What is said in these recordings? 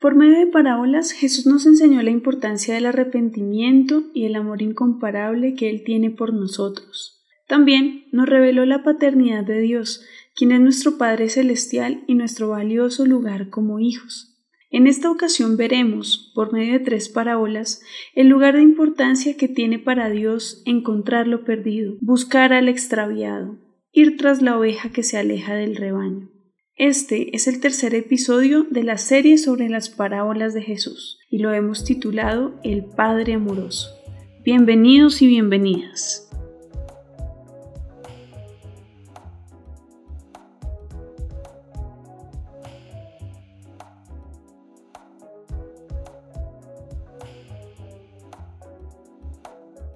Por medio de parábolas, Jesús nos enseñó la importancia del arrepentimiento y el amor incomparable que Él tiene por nosotros. También nos reveló la paternidad de Dios, quien es nuestro Padre Celestial y nuestro valioso lugar como hijos. En esta ocasión veremos, por medio de tres parábolas, el lugar de importancia que tiene para Dios encontrar lo perdido, buscar al extraviado, ir tras la oveja que se aleja del rebaño. Este es el tercer episodio de la serie sobre las parábolas de Jesús y lo hemos titulado El Padre Amoroso. Bienvenidos y bienvenidas.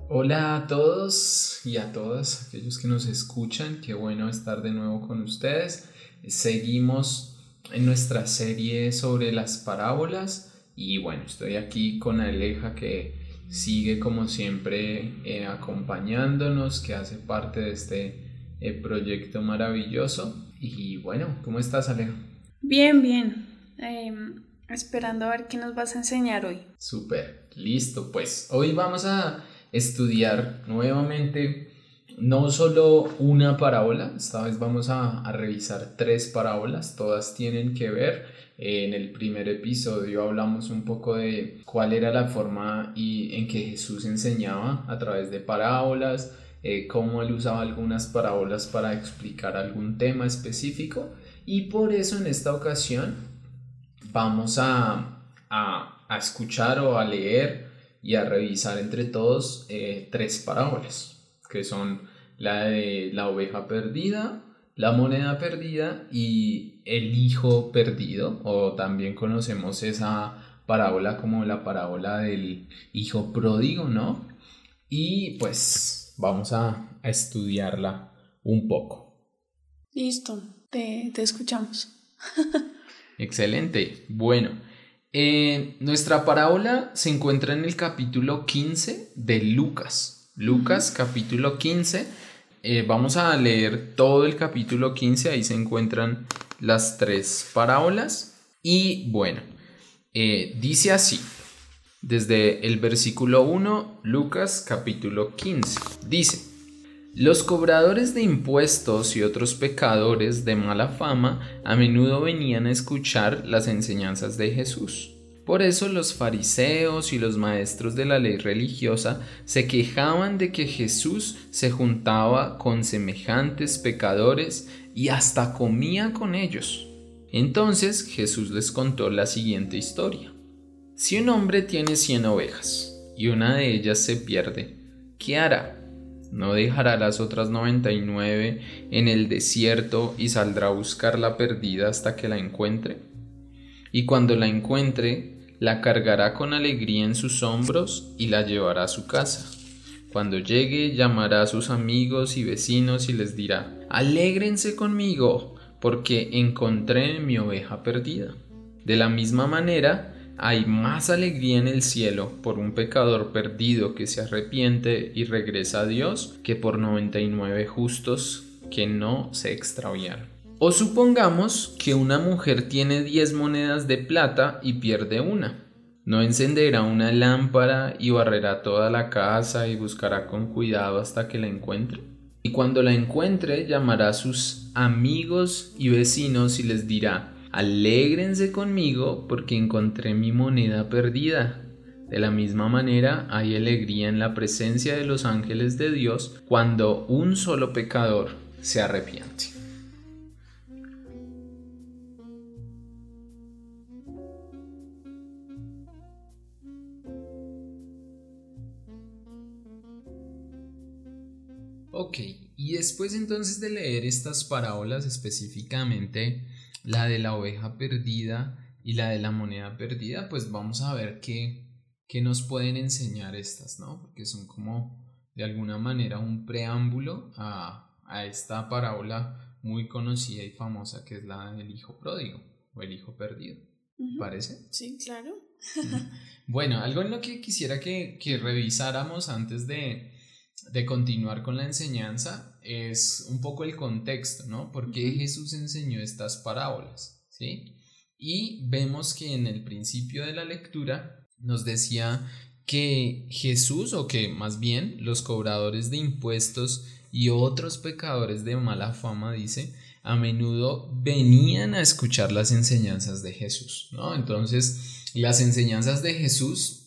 Hola a todos y a todas aquellos que nos escuchan, qué bueno estar de nuevo con ustedes. Seguimos en nuestra serie sobre las parábolas y bueno, estoy aquí con Aleja que sigue como siempre eh, acompañándonos, que hace parte de este eh, proyecto maravilloso. Y bueno, ¿cómo estás Aleja? Bien, bien. Em, esperando a ver qué nos vas a enseñar hoy. Súper, listo. Pues hoy vamos a estudiar nuevamente no solo una parábola, esta vez vamos a, revisar tres parábolas, todas tienen que ver. En el primer episodio hablamos un poco de cuál era la forma y en que Jesús enseñaba a través de parábolas, eh, cómo él usaba algunas parábolas para explicar algún tema específico y por eso en esta ocasión vamos a, a, a escuchar o a leer y a revisar entre todos eh, tres parábolas, que son la de la oveja perdida, la moneda perdida y el hijo perdido, o también conocemos esa parábola como la parábola del hijo pródigo, ¿no? Y pues vamos a, estudiarla un poco. Listo, te, te escuchamos. Excelente. Bueno, eh, nuestra parábola se encuentra en el capítulo 15 de Lucas. Lucas capítulo 15. Eh, vamos a leer todo el capítulo 15. Ahí se encuentran las tres parábolas. Y bueno, eh, dice así. Desde el versículo 1, Lucas capítulo 15. Dice. Los cobradores de impuestos y otros pecadores de mala fama a menudo venían a escuchar las enseñanzas de Jesús. Por eso los fariseos y los maestros de la ley religiosa se quejaban de que Jesús se juntaba con semejantes pecadores y hasta comía con ellos. Entonces Jesús les contó la siguiente historia. Si un hombre tiene cien ovejas y una de ellas se pierde, ¿qué hará? no dejará las otras 99 en el desierto y saldrá a buscar la perdida hasta que la encuentre. Y cuando la encuentre, la cargará con alegría en sus hombros y la llevará a su casa. Cuando llegue, llamará a sus amigos y vecinos y les dirá, Alégrense conmigo, porque encontré mi oveja perdida. De la misma manera, hay más alegría en el cielo por un pecador perdido que se arrepiente y regresa a Dios que por 99 justos que no se extraviaron. O supongamos que una mujer tiene 10 monedas de plata y pierde una. ¿No encenderá una lámpara y barrerá toda la casa y buscará con cuidado hasta que la encuentre? Y cuando la encuentre llamará a sus amigos y vecinos y les dirá, Alégrense conmigo porque encontré mi moneda perdida. De la misma manera hay alegría en la presencia de los ángeles de Dios cuando un solo pecador se arrepiente. Ok, y después entonces de leer estas parábolas específicamente, la de la oveja perdida y la de la moneda perdida, pues vamos a ver qué, qué nos pueden enseñar estas, ¿no? Porque son como de alguna manera un preámbulo a, esta parábola muy conocida y famosa que es la del hijo pródigo o el hijo perdido. ¿Parece? Sí, claro. bueno, algo en lo que quisiera que, que revisáramos antes de, de continuar con la enseñanza es un poco el contexto, ¿no? ¿Por qué Jesús enseñó estas parábolas? ¿Sí? Y vemos que en el principio de la lectura nos decía que Jesús, o que más bien los cobradores de impuestos y otros pecadores de mala fama, dice, a menudo venían a escuchar las enseñanzas de Jesús, ¿no? Entonces, las enseñanzas de Jesús,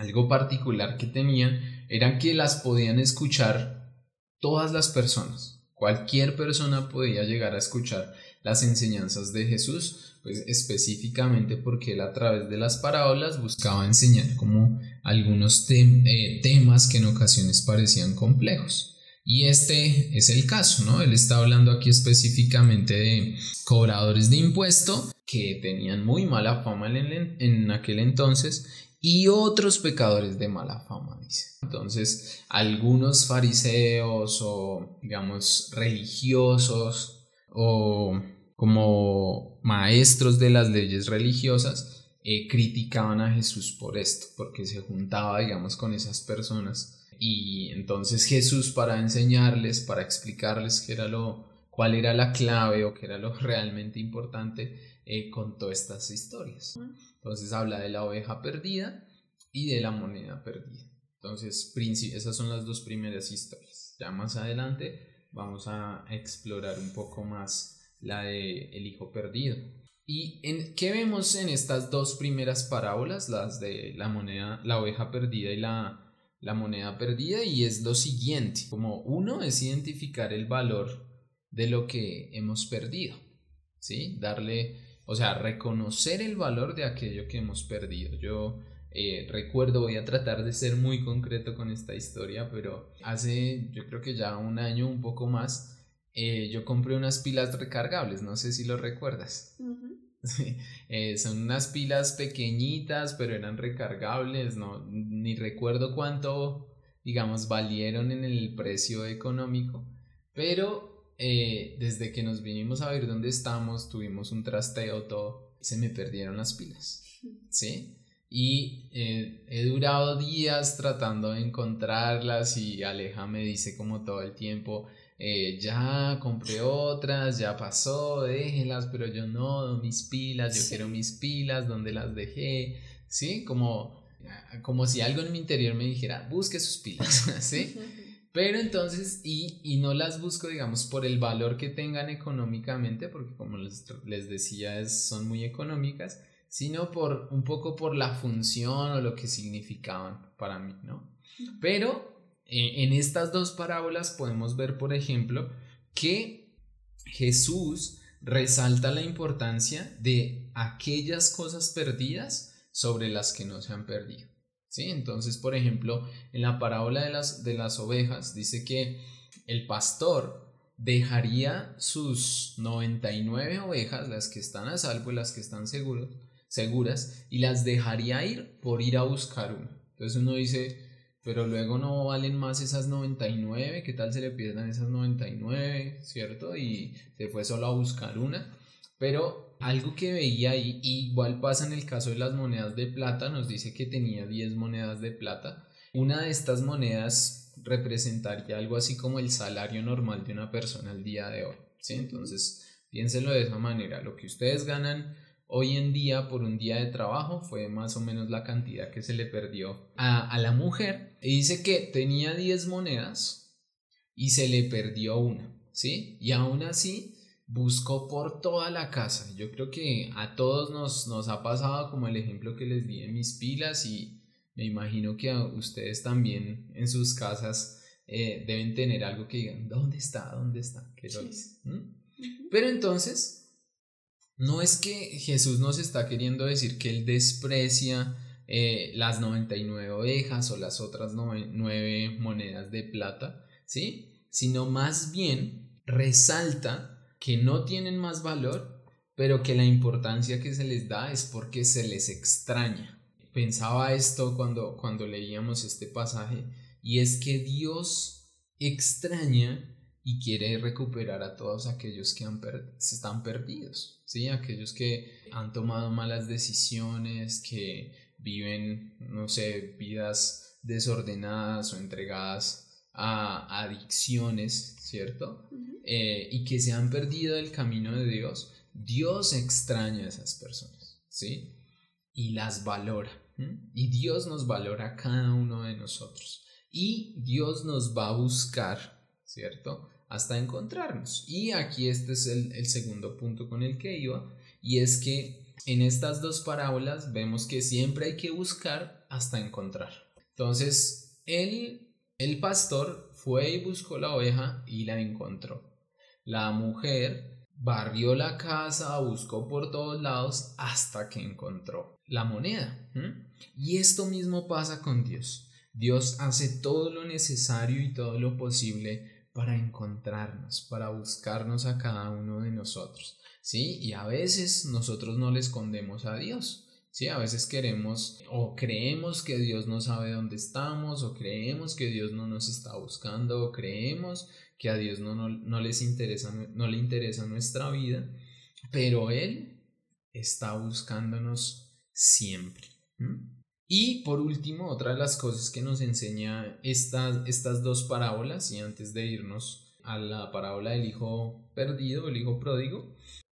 algo particular que tenían, eran que las podían escuchar todas las personas. Cualquier persona podía llegar a escuchar las enseñanzas de Jesús, pues específicamente porque él a través de las parábolas buscaba enseñar como algunos eh, temas que en ocasiones parecían complejos. Y este es el caso, ¿no? Él está hablando aquí específicamente de cobradores de impuesto que tenían muy mala fama en, en aquel entonces y otros pecadores de mala fama, dice. Entonces, algunos fariseos o, digamos, religiosos o como maestros de las leyes religiosas eh, criticaban a Jesús por esto, porque se juntaba, digamos, con esas personas y entonces Jesús para enseñarles, para explicarles qué era lo, cuál era la clave o qué era lo realmente importante, eh, contó estas historias. Entonces habla de la oveja perdida y de la moneda perdida. Entonces esas son las dos primeras historias. Ya más adelante vamos a explorar un poco más la de el hijo perdido. ¿Y en, qué vemos en estas dos primeras parábolas, las de la moneda, la oveja perdida y la la moneda perdida y es lo siguiente, como uno es identificar el valor de lo que hemos perdido, ¿sí? Darle, o sea, reconocer el valor de aquello que hemos perdido. Yo eh, recuerdo, voy a tratar de ser muy concreto con esta historia, pero hace yo creo que ya un año, un poco más, eh, yo compré unas pilas recargables, no sé si lo recuerdas. Eh, son unas pilas pequeñitas, pero eran recargables, no, ni recuerdo cuánto, digamos, valieron en el precio económico, pero eh, desde que nos vinimos a ver dónde estamos, tuvimos un trasteo todo, se me perdieron las pilas, ¿sí? Y eh, he durado días tratando de encontrarlas y Aleja me dice como todo el tiempo, eh, ya compré otras, ya pasó, déjenlas, pero yo no, mis pilas, yo quiero mis pilas, ¿dónde las dejé? ¿Sí? Como, como si algo en mi interior me dijera, busque sus pilas, ¿sí? Pero entonces, y, y, no las busco, digamos, por el valor que tengan económicamente, porque como les, les decía, es, son muy económicas, sino por un poco por la función o lo que significaban para mí, ¿no? Pero eh, en estas dos parábolas podemos ver, por ejemplo, que Jesús resalta la importancia de aquellas cosas perdidas sobre las que no se han perdido. ¿Sí? Entonces, por ejemplo, en la parábola de las, de las ovejas dice que el pastor dejaría sus 99 ovejas, las que están a salvo y las que están seguros, seguras, y las dejaría ir por ir a buscar una. Entonces uno dice, pero luego no valen más esas 99, ¿qué tal se le pierdan esas 99, cierto? Y se fue solo a buscar una. Pero algo que veía ahí, igual pasa en el caso de las monedas de plata, nos dice que tenía 10 monedas de plata. Una de estas monedas representaría algo así como el salario normal de una persona al día de hoy, ¿sí? Entonces, piénselo de esa manera, lo que ustedes ganan hoy en día por un día de trabajo fue más o menos la cantidad que se le perdió a, la mujer. Y dice que tenía 10 monedas y se le perdió una, ¿sí? Y aún así buscó por toda la casa. Yo creo que a todos nos, nos ha pasado como el ejemplo que les di en mis pilas y me imagino que a ustedes también en sus casas eh, deben tener algo que digan, ¿dónde está? ¿Dónde está? ¿Qué lo? ¿Mm? Pero entonces no es que Jesús nos está queriendo decir que Él desprecia eh, las 99 ovejas o las otras 9 monedas de plata, ¿sí? Sino más bien resalta que no tienen más valor, pero que la importancia que se les da es porque se les extraña. Pensaba esto cuando, cuando leíamos este pasaje, y es que Dios extraña y quiere recuperar a todos aquellos que han están perdidos, ¿sí? aquellos que han tomado malas decisiones, que viven, no sé, vidas desordenadas o entregadas a adicciones, ¿cierto? Eh, y que se han perdido del camino de Dios. Dios extraña a esas personas, ¿sí? Y las valora. Y Dios nos valora a cada uno de nosotros. Y Dios nos va a buscar, ¿cierto? Hasta encontrarnos. Y aquí este es el, el segundo punto con el que iba. Y es que en estas dos parábolas vemos que siempre hay que buscar hasta encontrar. Entonces, él, el pastor fue y buscó la oveja y la encontró. La mujer barrió la casa, buscó por todos lados hasta que encontró la moneda. Y esto mismo pasa con Dios. Dios hace todo lo necesario y todo lo posible para encontrarnos, para buscarnos a cada uno de nosotros. ¿Sí? Y a veces nosotros no le escondemos a Dios. Sí, a veces queremos o creemos que Dios no sabe dónde estamos o creemos que Dios no nos está buscando o creemos que a Dios no, no, les interesa, no le interesa nuestra vida, pero Él está buscándonos siempre. Y por último, otra de las cosas que nos enseña estas, estas dos parábolas, y antes de irnos a la parábola del hijo perdido, el hijo pródigo,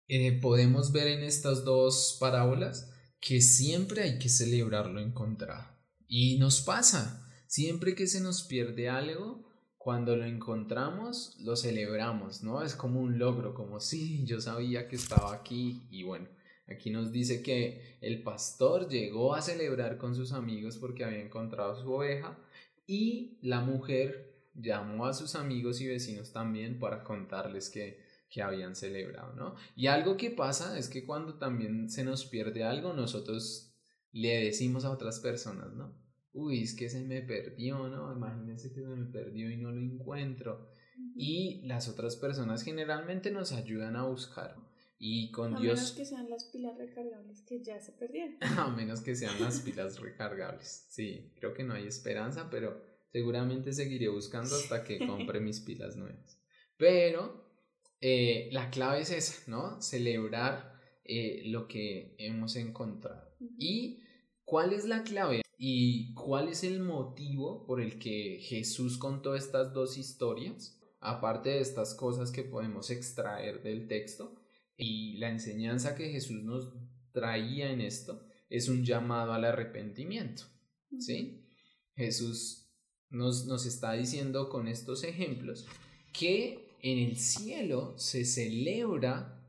eh, podemos ver en estas dos parábolas que siempre hay que celebrar lo encontrado. Y nos pasa, siempre que se nos pierde algo, cuando lo encontramos, lo celebramos, ¿no? Es como un logro, como sí, yo sabía que estaba aquí y bueno, aquí nos dice que el pastor llegó a celebrar con sus amigos porque había encontrado su oveja y la mujer llamó a sus amigos y vecinos también para contarles que, que habían celebrado, ¿no? Y algo que pasa es que cuando también se nos pierde algo, nosotros le decimos a otras personas, ¿no? Uy, es que se me perdió, ¿no? Imagínense que se me perdió y no lo encuentro. Y las otras personas generalmente nos ayudan a buscar. Y con Dios... A menos que sean las pilas recargables que ya se perdieron. a menos que sean las pilas recargables. Sí, creo que no hay esperanza, pero seguramente seguiré buscando hasta que compre mis pilas nuevas. Pero eh, la clave es esa, ¿no? Celebrar eh, lo que hemos encontrado. ¿Y cuál es la clave? ¿Y cuál es el motivo por el que Jesús contó estas dos historias? Aparte de estas cosas que podemos extraer del texto, y la enseñanza que Jesús nos traía en esto es un llamado al arrepentimiento. ¿Sí? Jesús nos, nos está diciendo con estos ejemplos que en el cielo se celebra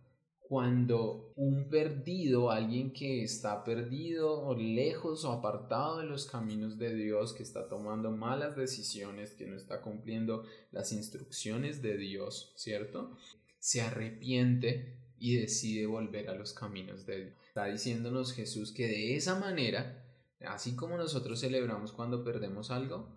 cuando un perdido, alguien que está perdido o lejos o apartado de los caminos de Dios, que está tomando malas decisiones, que no está cumpliendo las instrucciones de Dios, ¿cierto? Se arrepiente y decide volver a los caminos de Dios. Está diciéndonos Jesús que de esa manera, así como nosotros celebramos cuando perdemos algo,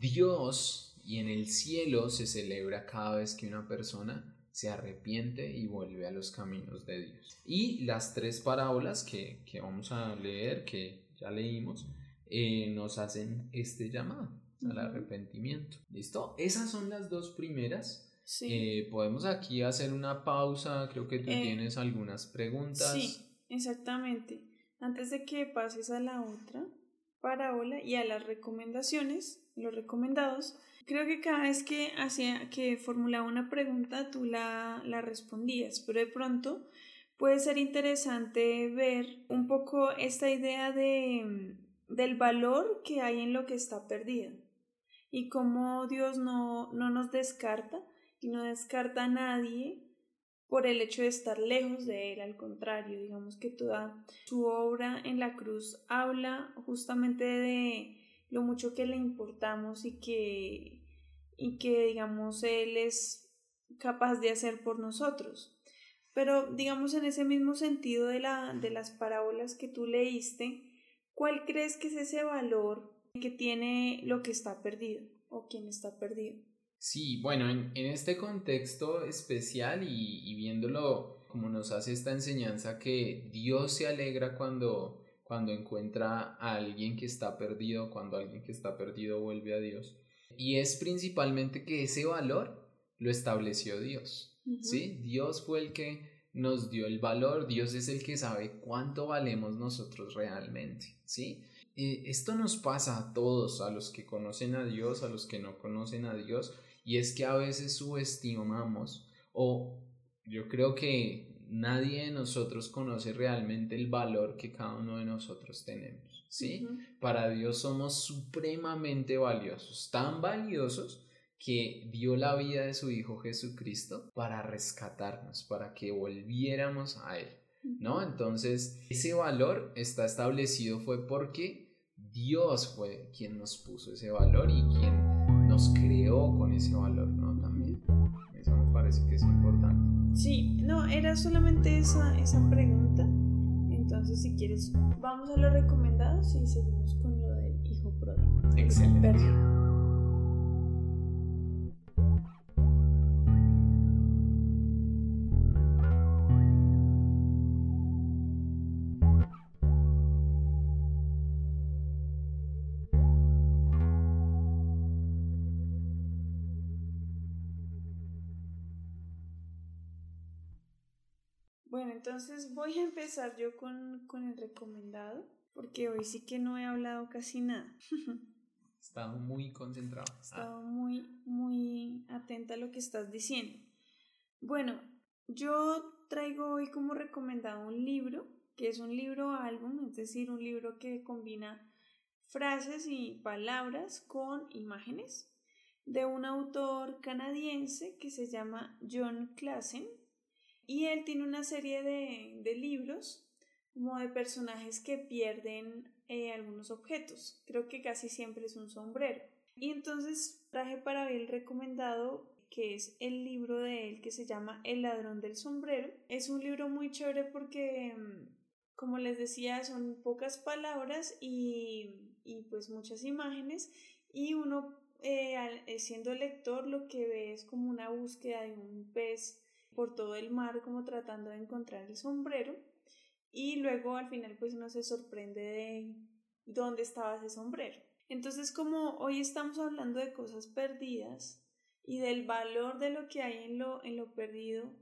Dios y en el cielo se celebra cada vez que una persona se arrepiente y vuelve a los caminos de Dios. Y las tres parábolas que, vamos a leer, que ya leímos, eh, nos hacen este llamado al arrepentimiento. ¿Listo? Esas son las dos primeras. Eh, podemos aquí hacer una pausa, creo que tú eh, tienes algunas preguntas. Sí, exactamente. Antes de que pases a la otra parábola y a las recomendaciones, los recomendados, Creo que cada vez que hacía, que formulaba una pregunta, tú la, la respondías, pero de pronto puede ser interesante ver un poco esta idea de, del valor que hay en lo que está perdido y cómo Dios no, no nos descarta y no descarta a nadie por el hecho de estar lejos de Él, al contrario, digamos que toda su obra en la cruz habla justamente de lo mucho que le importamos y que y que digamos Él es capaz de hacer por nosotros. Pero digamos en ese mismo sentido de, la, de las parábolas que tú leíste, ¿cuál crees que es ese valor que tiene lo que está perdido o quien está perdido? Sí, bueno, en, este contexto especial y, y, viéndolo como nos hace esta enseñanza que Dios se alegra cuando, cuando encuentra a alguien que está perdido, cuando alguien que está perdido vuelve a Dios. Y es principalmente que ese valor lo estableció Dios. ¿sí? Dios fue el que nos dio el valor, Dios es el que sabe cuánto valemos nosotros realmente. ¿sí? esto nos pasa a todos, a los que conocen a Dios, a los que no conocen a Dios, y es que a veces subestimamos o yo creo que nadie de nosotros conoce realmente el valor que cada uno de nosotros tenemos, ¿sí? Para Dios somos supremamente valiosos, tan valiosos que dio la vida de su Hijo Jesucristo para rescatarnos, para que volviéramos a Él, ¿no? Entonces, ese valor está establecido fue porque Dios fue quien nos puso ese valor y quien nos creó con ese valor, ¿no? También. Eso me parece que es importante. Sí, no, era solamente esa, esa pregunta. Entonces, si quieres, vamos a los recomendados y seguimos con lo del hijo pródigo. Excelente. Entonces voy a empezar yo con, el recomendado, porque hoy sí que no he hablado casi nada. Estaba muy concentrado. Estaba muy, muy atenta a lo que estás diciendo. Bueno, yo traigo hoy como recomendado un libro, que es un libro álbum, es decir, un libro que combina frases y palabras con imágenes, de un autor canadiense que se llama John Klassen y él tiene una serie de, libros como de personajes que pierden eh, algunos objetos. Creo que casi siempre es un sombrero. Y entonces traje para hoy el recomendado que es el libro de él que se llama El ladrón del sombrero. Es un libro muy chévere porque, mm, como les decía, son pocas palabras y, pues muchas imágenes y uno eh, eh, siendo lector lo que ve es como una búsqueda de un pez por todo el mar como tratando de encontrar el sombrero y luego al final pues uno se sorprende de dónde estaba ese sombrero. Entonces como hoy estamos hablando de cosas perdidas y del valor de lo que hay en lo, en lo perdido,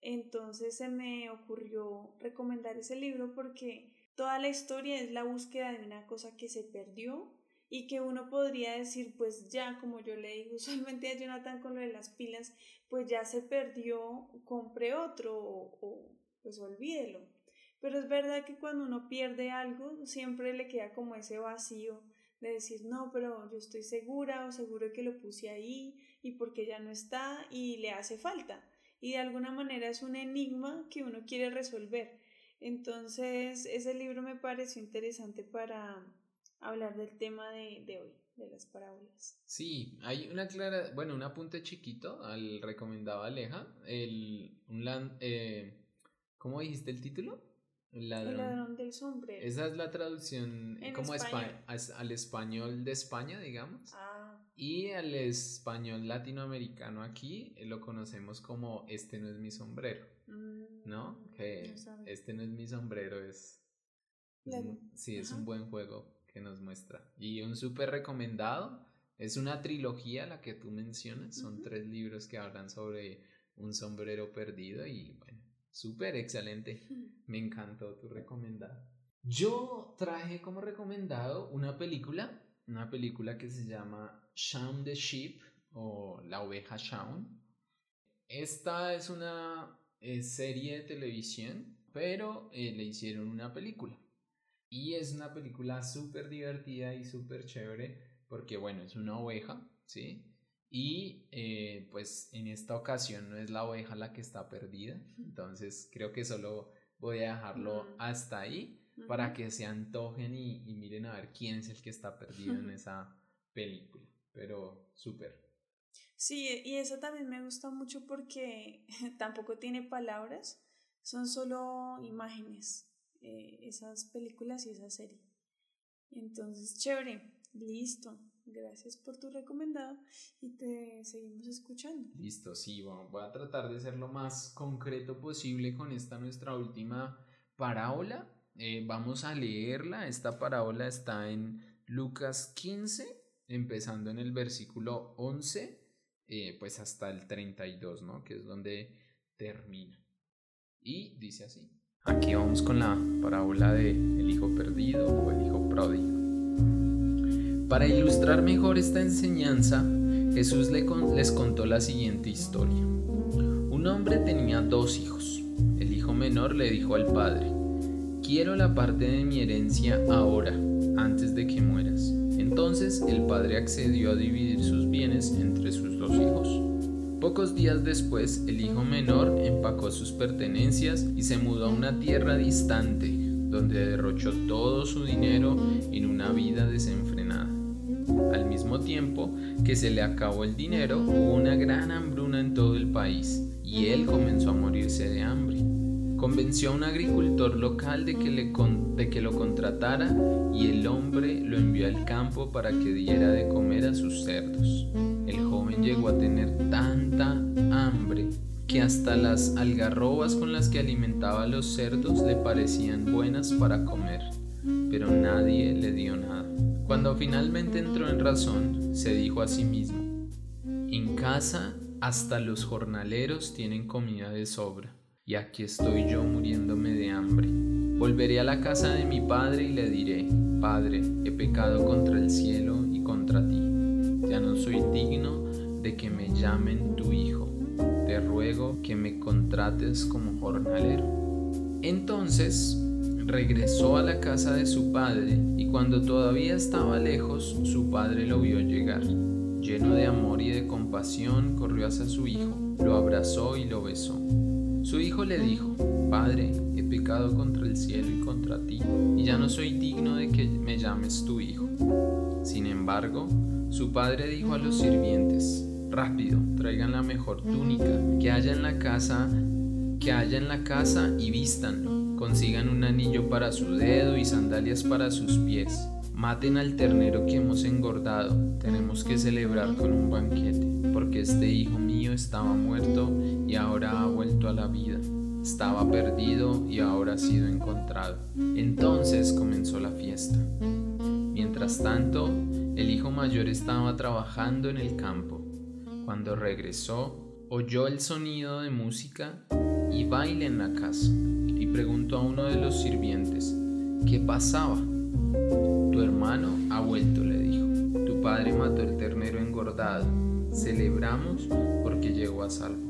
entonces se me ocurrió recomendar ese libro porque toda la historia es la búsqueda de una cosa que se perdió y que uno podría decir, pues ya, como yo le digo usualmente a Jonathan con lo de las pilas, pues ya se perdió, compre otro o, pues olvídelo. Pero es verdad que cuando uno pierde algo, siempre le queda como ese vacío de decir, no, pero yo estoy segura o seguro que lo puse ahí y porque ya no está y le hace falta. Y de alguna manera es un enigma que uno quiere resolver. Entonces, ese libro me pareció interesante para, hablar del tema de, de hoy, de las parábolas. Sí, hay una clara, bueno, un apunte chiquito al recomendado Aleja, el, un eh, ¿cómo dijiste el título? El ladrón. del sombrero. Esa es la traducción como al español de España, digamos. Ah. Y al español latinoamericano aquí eh, lo conocemos como Este no es mi sombrero. Mm, ¿No? Que este no es mi sombrero es... sí, es un buen juego que nos muestra. Y un súper recomendado. Es una trilogía la que tú mencionas. Son tres libros que hablan sobre un sombrero perdido y bueno, súper excelente. Me encantó tu recomendado. Yo traje como recomendado una película, una película que se llama Shaun the Sheep o La oveja Shaun. Esta es una eh, serie de televisión, pero eh, le hicieron una película. Y es una película súper divertida y súper chévere porque, bueno, es una oveja, ¿sí? Y eh, pues en esta ocasión no es la oveja la que está perdida, entonces creo que solo voy a dejarlo hasta ahí para que se antojen y, y, miren a ver quién es el que está perdido en esa película, pero súper. Sí, y eso también me gusta mucho porque tampoco tiene palabras, son solo imágenes. Eh, esas películas y esa serie. Entonces, chévere, listo. Gracias por tu recomendado y te seguimos escuchando. Listo, sí, voy a tratar de ser lo más concreto posible con esta nuestra última parábola. Eh, vamos a leerla. Esta parábola está en Lucas 15, empezando en el versículo 11, eh, pues hasta el 32, ¿no? Que es donde termina. Y dice así. Aquí vamos con la parábola de el hijo perdido o el hijo pródigo. Para ilustrar mejor esta enseñanza, Jesús les contó la siguiente historia. Un hombre tenía dos hijos. El hijo menor le dijo al padre, quiero la parte de mi herencia ahora, antes de que mueras. Entonces el padre accedió a dividir sus bienes entre sus dos hijos. Pocos días después, el hijo menor empacó sus pertenencias y se mudó a una tierra distante, donde derrochó todo su dinero en una vida desenfrenada. Al mismo tiempo que se le acabó el dinero, hubo una gran hambruna en todo el país y él comenzó a morirse de hambre. Convenció a un agricultor local de que, le de que lo contratara y el hombre lo envió al campo para que diera de comer a sus cerdos. Llegó a tener tanta hambre que hasta las algarrobas con las que alimentaba a los cerdos le parecían buenas para comer, pero nadie le dio nada. Cuando finalmente entró en razón, se dijo a sí mismo, en casa hasta los jornaleros tienen comida de sobra y aquí estoy yo muriéndome de hambre. Volveré a la casa de mi padre y le diré, Padre, he pecado contra el cielo y contra ti. Ya no soy digno de que me llamen tu hijo. Te ruego que me contrates como jornalero. Entonces regresó a la casa de su padre y cuando todavía estaba lejos, su padre lo vio llegar. Lleno de amor y de compasión, corrió hacia su hijo, lo abrazó y lo besó. Su hijo le dijo, Padre, he pecado contra el cielo y contra ti, y ya no soy digno de que me llames tu hijo. Sin embargo, su padre dijo a los sirvientes, Rápido, traigan la mejor túnica que haya en la casa, que haya en la casa y vístanlo. Consigan un anillo para su dedo y sandalias para sus pies. Maten al ternero que hemos engordado. Tenemos que celebrar con un banquete, porque este hijo mío estaba muerto y ahora ha vuelto a la vida. Estaba perdido y ahora ha sido encontrado. Entonces comenzó la fiesta. Mientras tanto, el hijo mayor estaba trabajando en el campo. Cuando regresó, oyó el sonido de música y baile en la casa y preguntó a uno de los sirvientes, ¿qué pasaba? Tu hermano ha vuelto, le dijo. Tu padre mató el ternero engordado. Celebramos porque llegó a salvo.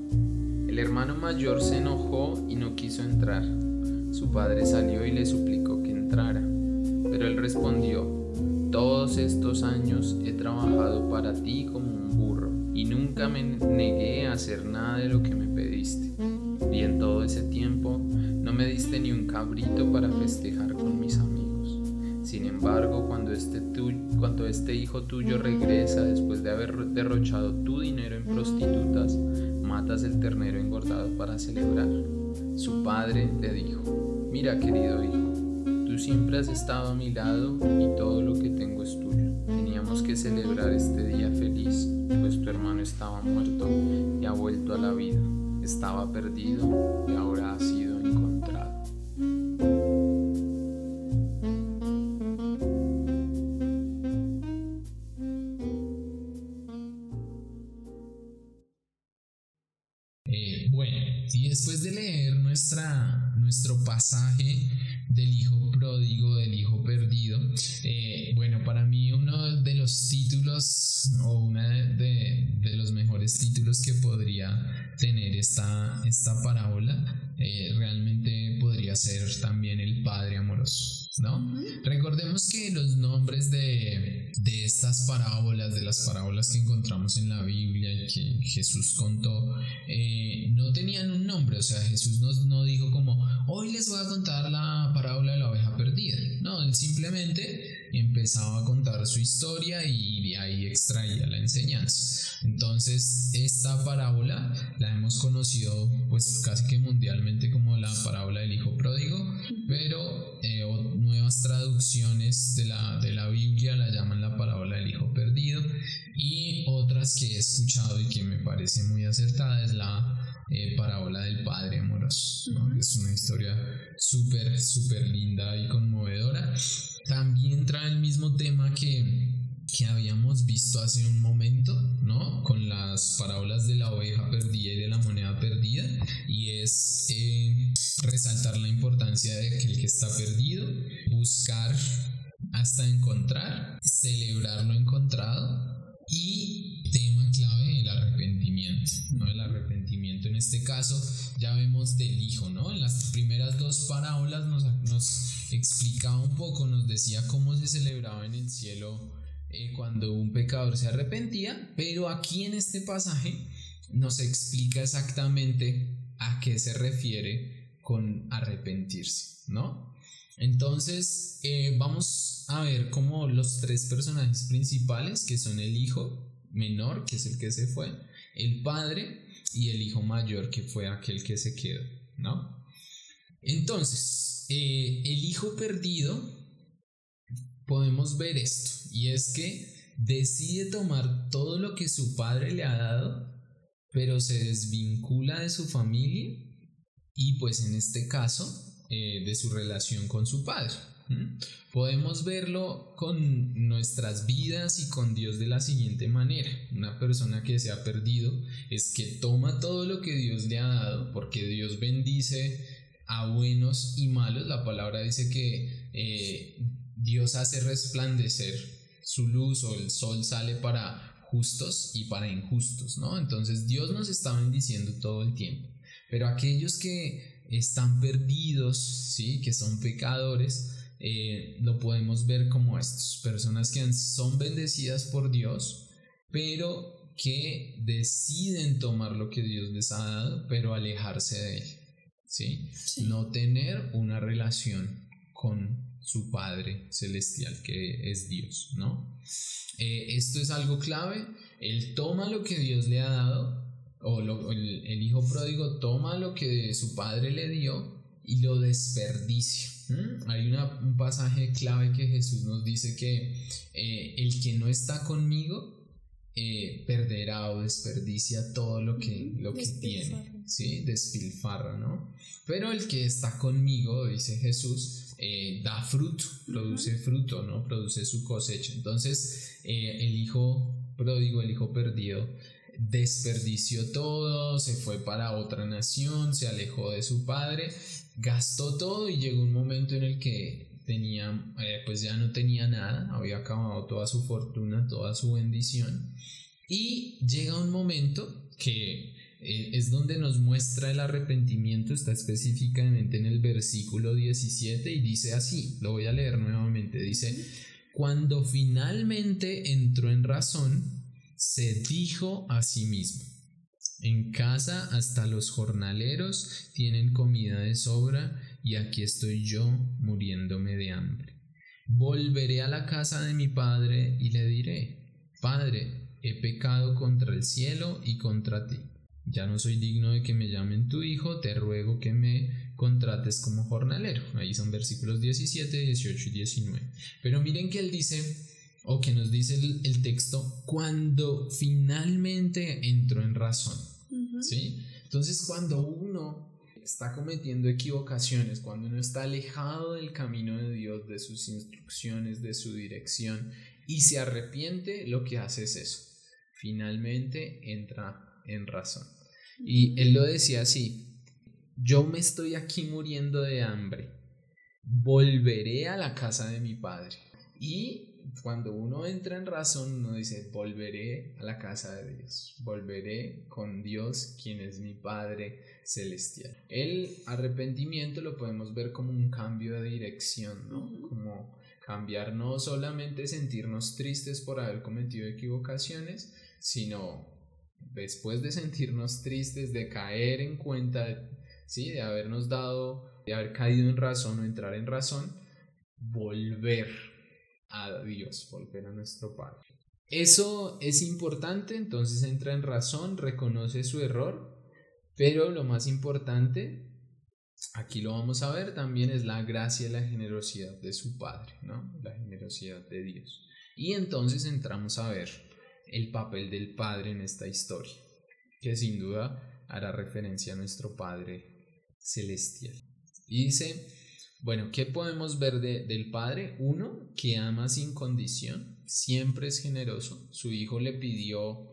El hermano mayor se enojó y no quiso entrar. Su padre salió y le suplicó que entrara. Pero él respondió, todos estos años he trabajado para ti como nunca me negué a hacer nada de lo que me pediste. Y en todo ese tiempo no me diste ni un cabrito para festejar con mis amigos. Sin embargo, cuando este, cuando este hijo tuyo regresa después de haber derrochado tu dinero en prostitutas, matas el ternero engordado para celebrar. Su padre le dijo, mira querido hijo, tú siempre has estado a mi lado y todo lo que tengo es tuyo. Teníamos que celebrar este día feliz, pues tu hermano estaba muerto y ha vuelto a la vida. Estaba perdido y ahora ha sido los o uno de, de, los mejores títulos que podría tener esta, esta parábola eh, realmente podría ser también el Padre amoroso. ¿no? Recordemos que los nombres de, de, estas parábolas, de las parábolas que encontramos en la Biblia y que Jesús contó, eh, no tenían un nombre, o sea, Jesús no, no dijo como, hoy les voy a contar la parábola de la oveja perdida, no, él simplemente empezaba a contar su historia y de ahí extraía la enseñanza. Entonces, esta parábola la hemos conocido pues casi que mundialmente como la parábola del hijo pródigo, pero eh, nuevas traducciones de la, de la Biblia la llaman la parábola del hijo perdido y otras que he escuchado y que me parece muy acertada es la eh, parábola del padre amoroso, es una historia súper, súper linda y conmovedora. También trae el mismo tema que, que habíamos visto hace un momento, ¿no? Con las parábolas de la oveja perdida y de la moneda perdida, y es eh, resaltar la importancia de que el que está perdido, buscar hasta encontrar, celebrar lo encontrado y tema clave, la arrepentimiento, ¿no? El arrepentimiento en este caso ya vemos del Hijo, ¿no? En las primeras dos parábolas nos, nos explicaba un poco, nos decía cómo se celebraba en el cielo eh, cuando un pecador se arrepentía, pero aquí en este pasaje nos explica exactamente a qué se refiere con arrepentirse, ¿no? Entonces, eh, vamos a ver cómo los tres personajes principales, que son el hijo menor, que es el que se fue, el padre y el hijo mayor, que fue aquel que se quedó, ¿no? Entonces, eh, el hijo perdido, podemos ver esto, y es que decide tomar todo lo que su padre le ha dado, pero se desvincula de su familia y pues en este caso eh, de su relación con su Padre. Podemos verlo con nuestras vidas y con Dios de la siguiente manera. Una persona que se ha perdido es que toma todo lo que Dios le ha dado, porque Dios bendice a buenos y malos. La palabra dice que eh, Dios hace resplandecer su luz o el sol sale para justos y para injustos, ¿no? Entonces Dios nos está bendiciendo todo el tiempo. Pero aquellos que están perdidos, ¿sí? que son pecadores, eh, lo podemos ver como estos, personas que son bendecidas por Dios, pero que deciden tomar lo que Dios les ha dado, pero alejarse de él, ¿sí? No tener una relación con su Padre celestial, que es Dios, ¿no? Eh, esto es algo clave, él toma lo que Dios le ha dado, o, el, hijo pródigo toma lo que su padre le dio y lo desperdicia. Hay un pasaje clave que Jesús nos dice que eh, el que no está conmigo eh, perderá o desperdicia todo lo que, lo que tiene, ¿sí? Despilfarra, ¿no? Pero el que está conmigo, dice Jesús, eh, da fruto, produce fruto, ¿no? Produce su cosecha. Entonces, el hijo pródigo, el hijo perdido, desperdició todo, se fue para otra nación, se alejó de su padre, gastó todo y llegó un momento en el que tenía, eh, pues ya no tenía nada, había acabado toda su fortuna, toda su bendición. Y llega un momento que eh, es donde nos muestra el arrepentimiento, está específicamente en el versículo 17 y dice así, lo voy a leer nuevamente, dice, cuando finalmente entró en razón, se dijo a sí mismo, en casa hasta los jornaleros tienen comida de sobra y aquí estoy yo muriéndome de hambre. Volveré a la casa de mi padre y le diré, Padre, he pecado contra el cielo y contra ti. Ya no soy digno de que me llamen tu hijo, te ruego que me contrates como jornalero. Ahí son versículos 17, 18 y 19. Pero miren que él dice, o que nos dice el, texto, cuando finalmente entró en razón. ¿Sí? Entonces, cuando uno está cometiendo equivocaciones, cuando uno está alejado del camino de Dios, de sus instrucciones, de su dirección, y se arrepiente, lo que hace es eso. Finalmente entra en razón. Y él lo decía así, yo me estoy aquí muriendo de hambre, volveré a la casa de mi padre. Y cuando uno entra en razón, uno dice, volveré a la casa de Dios, volveré con Dios, quien es mi Padre celestial. El arrepentimiento lo podemos ver como un cambio de dirección, ¿no? Como cambiar no solamente sentirnos tristes por haber cometido equivocaciones, sino después de sentirnos tristes, de caer en cuenta, ¿sí? De habernos dado, de haber caído en razón o entrar en razón, volver a Dios, volver a nuestro Padre. Eso es importante, entonces entra en razón, reconoce su error, pero lo más importante, aquí lo vamos a ver también, es la gracia y la generosidad de su Padre, ¿no? La generosidad de Dios. Y entonces entramos a ver el papel del Padre en esta historia, que sin duda hará referencia a nuestro Padre celestial. Y dice, bueno, ¿qué podemos ver del padre? Uno, que ama sin condición, siempre es generoso. Su hijo le pidió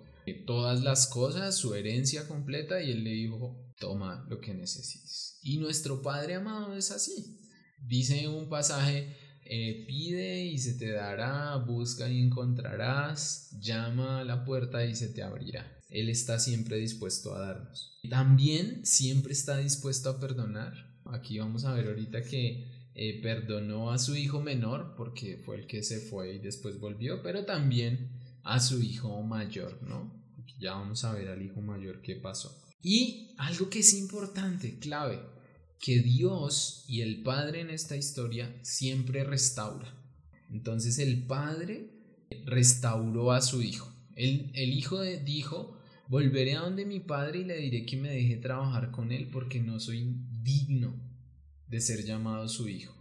todas las cosas, su herencia completa, y él le dijo, toma lo que necesites. Y nuestro Padre amado es así. Dice un pasaje, eh, pide y se te dará, busca y encontrarás, llama a la puerta y se te abrirá. Él está siempre dispuesto a darnos. También siempre está dispuesto a perdonar. Aquí vamos a ver ahorita que eh, perdonó a su hijo menor porque fue el que se fue y después volvió, pero también a su hijo mayor, ¿no? Ya vamos a ver al hijo mayor qué pasó. Y algo que es importante, clave, que Dios y el Padre en esta historia siempre restaura. Entonces el Padre restauró a su hijo. El, el hijo dijo, volveré a donde mi Padre y le diré que me deje trabajar con él porque no soy digno de ser llamado su hijo.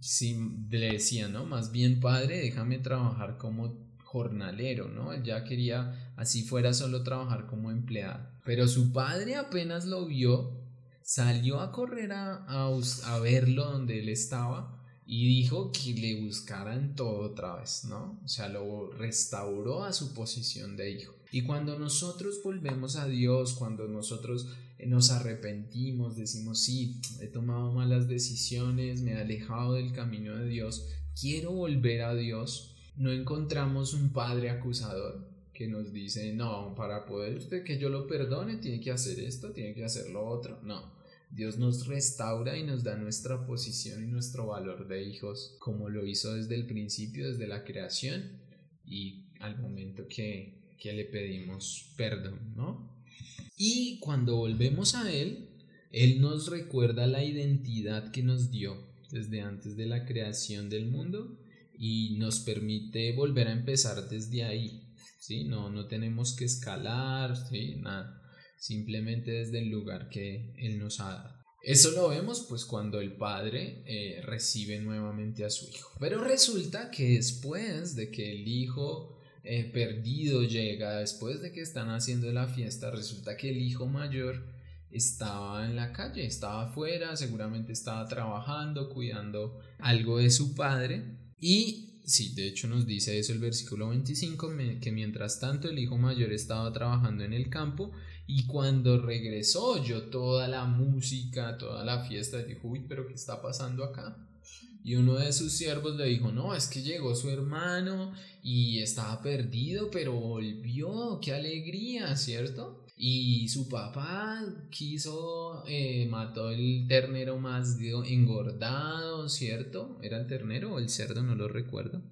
Sí, le decía, ¿no? Más bien, Padre, déjame trabajar como jornalero, ¿no? Él ya quería, así fuera, solo trabajar como empleado. Pero su padre apenas lo vio, salió a correr a, a, verlo donde él estaba y dijo que le buscaran todo otra vez, ¿no? O sea, lo restauró a su posición de hijo. Y cuando nosotros volvemos a Dios, cuando nosotros nos arrepentimos, decimos, sí, he tomado malas decisiones, me he alejado del camino de Dios, quiero volver a Dios, no encontramos un padre acusador que nos dice, no, para poder usted que yo lo perdone, tiene que hacer esto, tiene que hacer lo otro. No, Dios nos restaura y nos da nuestra posición y nuestro valor de hijos, como lo hizo desde el principio, desde la creación y al momento que, que le pedimos perdón, ¿no? Y cuando volvemos a Él, Él nos recuerda la identidad que nos dio desde antes de la creación del mundo y nos permite volver a empezar desde ahí, ¿sí? No, no tenemos que escalar, ¿sí? Nada, simplemente desde el lugar que Él nos ha dado. Eso lo vemos pues cuando el padre eh, recibe nuevamente a su hijo. Pero resulta que después de que el hijo perdido llega, después de que están haciendo la fiesta, resulta que el hijo mayor estaba en la calle, estaba afuera, seguramente estaba trabajando, cuidando algo de su padre y sí, de hecho nos dice eso el versículo 25, que mientras tanto el hijo mayor estaba trabajando en el campo y cuando regresó oyó toda la música, toda la fiesta, dijo, uy, pero ¿qué está pasando acá? Y uno de sus siervos le dijo, no, es que llegó su hermano y estaba perdido, pero volvió, qué alegría, ¿cierto? Y su papá quiso, eh, mató el ternero más engordado, ¿cierto? ¿Era el ternero o el cerdo? No lo recuerdo.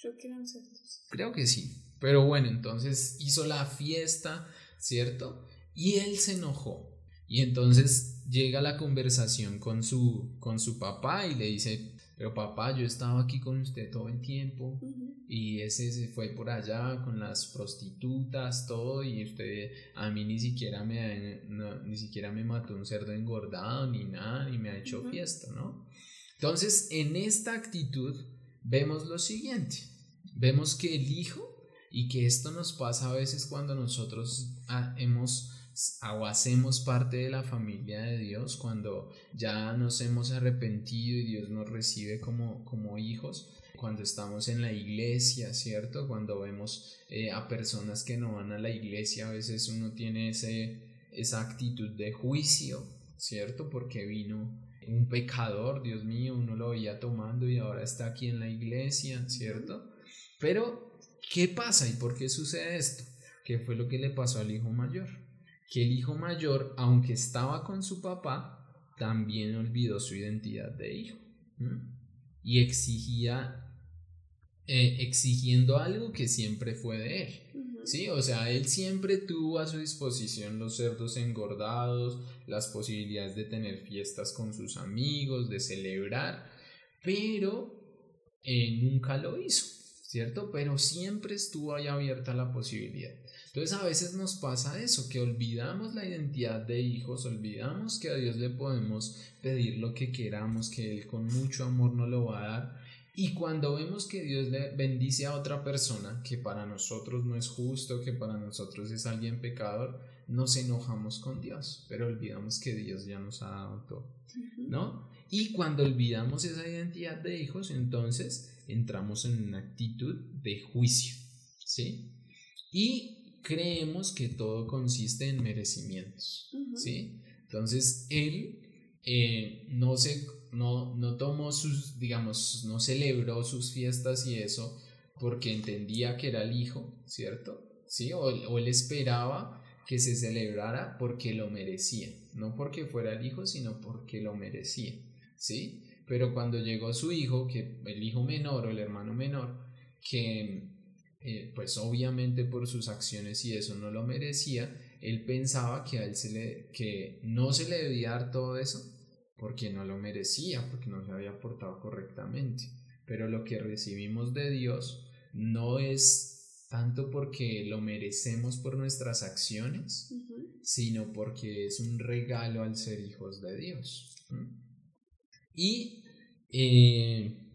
Creo que eran cerdos. Creo que sí. Pero bueno, entonces hizo la fiesta, ¿cierto? Y él se enojó. Y entonces llega la conversación con su, con su papá y le dice, pero papá, yo estaba aquí con usted todo el tiempo y ese se fue por allá con las prostitutas, todo y usted a mí ni siquiera me, ni siquiera me mató un cerdo engordado ni nada, ni me ha hecho fiesta, ¿no? Entonces, en esta actitud vemos lo siguiente, vemos que el hijo y que esto nos pasa a veces cuando nosotros ah, hemos o hacemos parte de la familia de Dios cuando ya nos hemos arrepentido y Dios nos recibe como, como hijos, cuando estamos en la iglesia, ¿cierto? Cuando vemos eh, a personas que no van a la iglesia, a veces uno tiene ese, esa actitud de juicio, ¿cierto? Porque vino un pecador, Dios mío, uno lo veía tomando y ahora está aquí en la iglesia, ¿cierto? Pero, ¿qué pasa y por qué sucede esto? ¿Qué fue lo que le pasó al hijo mayor? Que el hijo mayor, aunque estaba con su papá, también olvidó su identidad de hijo y exigía eh, exigiendo algo que siempre fue de él. Sí, o sea, él siempre tuvo a su disposición los cerdos engordados, las posibilidades de tener fiestas con sus amigos, de celebrar, pero eh, nunca lo hizo, ¿cierto? Pero siempre estuvo ahí abierta la posibilidad. Entonces a veces nos pasa eso, que olvidamos la identidad de hijos, olvidamos que a Dios le podemos pedir lo que queramos, que Él con mucho amor nos lo va a dar. Y cuando vemos que Dios le bendice a otra persona, que para nosotros no es justo, que para nosotros es alguien pecador, nos enojamos con Dios, pero olvidamos que Dios ya nos ha dado todo, ¿no? Y cuando olvidamos esa identidad de hijos, entonces entramos en una actitud de juicio, ¿sí? Y creemos que todo consiste en merecimientos, ¿sí? Entonces, él eh, no se no, no tomó sus, digamos, no celebró sus fiestas y eso porque entendía que era el hijo, ¿cierto? ¿Sí? O, o él esperaba que se celebrara porque lo merecía, no porque fuera el hijo, sino porque lo merecía, ¿sí? Pero cuando llegó su hijo, que el hijo menor o el hermano menor, que eh, pues obviamente por sus acciones y eso no lo merecía, él pensaba que a él se le, que no se le debía dar todo eso porque no lo merecía, porque no se había portado correctamente. Pero lo que recibimos de Dios no es tanto porque lo merecemos por nuestras acciones, sino porque es un regalo al ser hijos de Dios. Y eh,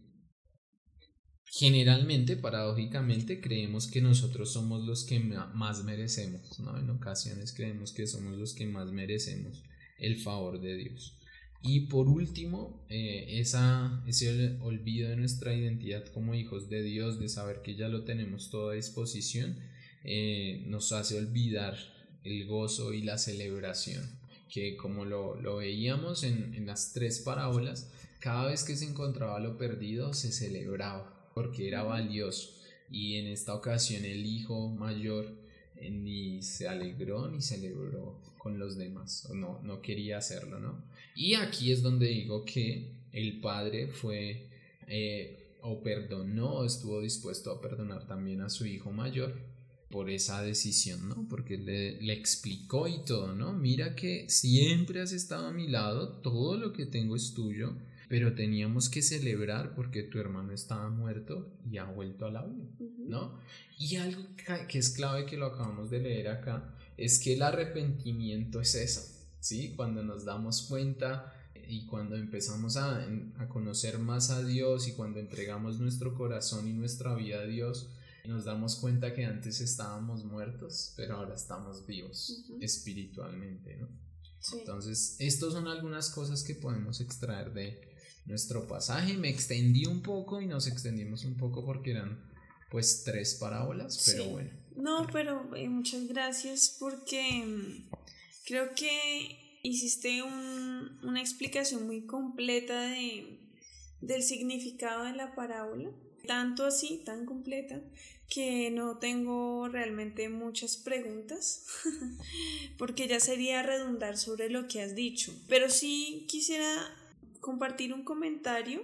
generalmente, paradójicamente, creemos que nosotros somos los que más merecemos, ¿no? En ocasiones creemos que somos los que más merecemos el favor de Dios. Y por último, eh, esa, ese olvido de nuestra identidad como hijos de Dios, de saber que ya lo tenemos todo a disposición, eh, nos hace olvidar el gozo y la celebración, que como lo, lo veíamos en, en las tres parábolas, cada vez que se encontraba lo perdido se celebraba porque era valioso. Y en esta ocasión el hijo mayor eh, ni se alegró ni celebró con los demás, no, no quería hacerlo, ¿no? Y aquí es donde digo que el padre fue eh, o perdonó, estuvo dispuesto a perdonar también a su hijo mayor por esa decisión, ¿no? Porque le, explicó y todo, ¿no? Mira que siempre has estado a mi lado, todo lo que tengo es tuyo, pero teníamos que celebrar porque tu hermano estaba muerto y ha vuelto a la vida, ¿no? Y algo que es clave que lo acabamos de leer acá es que el arrepentimiento es eso, ¿sí? Cuando nos damos cuenta y cuando empezamos a, a conocer más a Dios y cuando entregamos nuestro corazón y nuestra vida a Dios, nos damos cuenta que antes estábamos muertos, pero ahora estamos vivos espiritualmente, ¿no? Entonces, estas son algunas cosas que podemos extraer de, nuestro pasaje. Me extendí un poco y nos extendimos un poco porque eran pues tres parábolas, pero bueno. No, pero eh, muchas gracias porque mm, creo que hiciste un, una explicación muy completa de, del significado de la parábola, tanto así, tan completa, que no tengo realmente muchas preguntas, porque ya sería redundar sobre lo que has dicho, pero sí quisiera compartir un comentario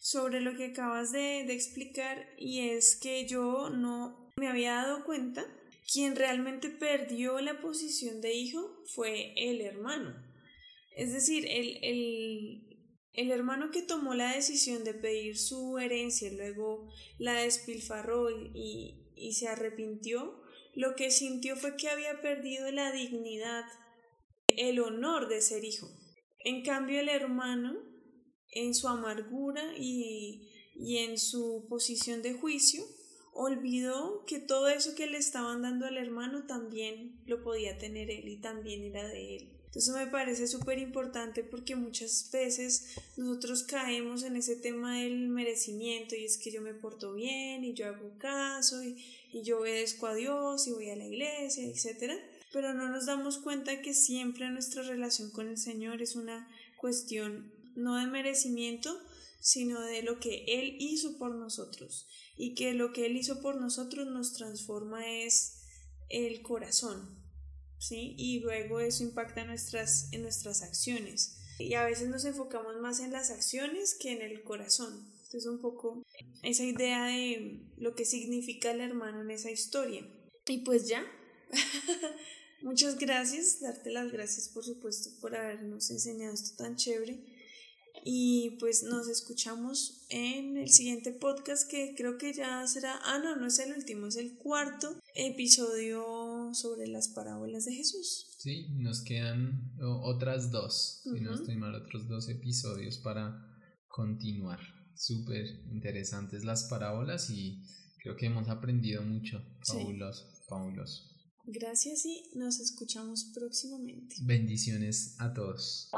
sobre lo que acabas de, explicar y es que yo no me había dado cuenta quien realmente perdió la posición de hijo fue el hermano. Es decir, el, el, hermano que tomó la decisión de pedir su herencia, luego la despilfarró y, y se arrepintió, lo que sintió fue que había perdido la dignidad, el honor de ser hijo. En cambio, el hermano, en su amargura y, en su posición de juicio, olvidó que todo eso que le estaban dando al hermano también lo podía tener él y también era de él. Entonces me parece súper importante porque muchas veces nosotros caemos en ese tema del merecimiento y es que yo me porto bien y yo hago caso y, y yo obedezco a Dios y voy a la iglesia, etc pero no nos damos cuenta que siempre nuestra relación con el Señor es una cuestión no de merecimiento, sino de lo que Él hizo por nosotros y que lo que Él hizo por nosotros nos transforma es el corazón, ¿sí? Y luego eso impacta nuestras, en nuestras acciones. Y a veces nos enfocamos más en las acciones que en el corazón. Entonces un poco esa idea de lo que significa el hermano en esa historia. Y pues ya, Muchas gracias, darte las gracias por supuesto por habernos enseñado esto tan chévere. Y pues nos escuchamos en el siguiente podcast que creo que ya será, ah no, no es el último, es el cuarto episodio sobre las parábolas de Jesús. Sí, nos quedan otras dos, si no estoy mal, otros dos episodios para continuar. Súper interesantes las parábolas y creo que hemos aprendido mucho. Fabuloso, fabuloso. Gracias y nos escuchamos próximamente. Bendiciones a todos.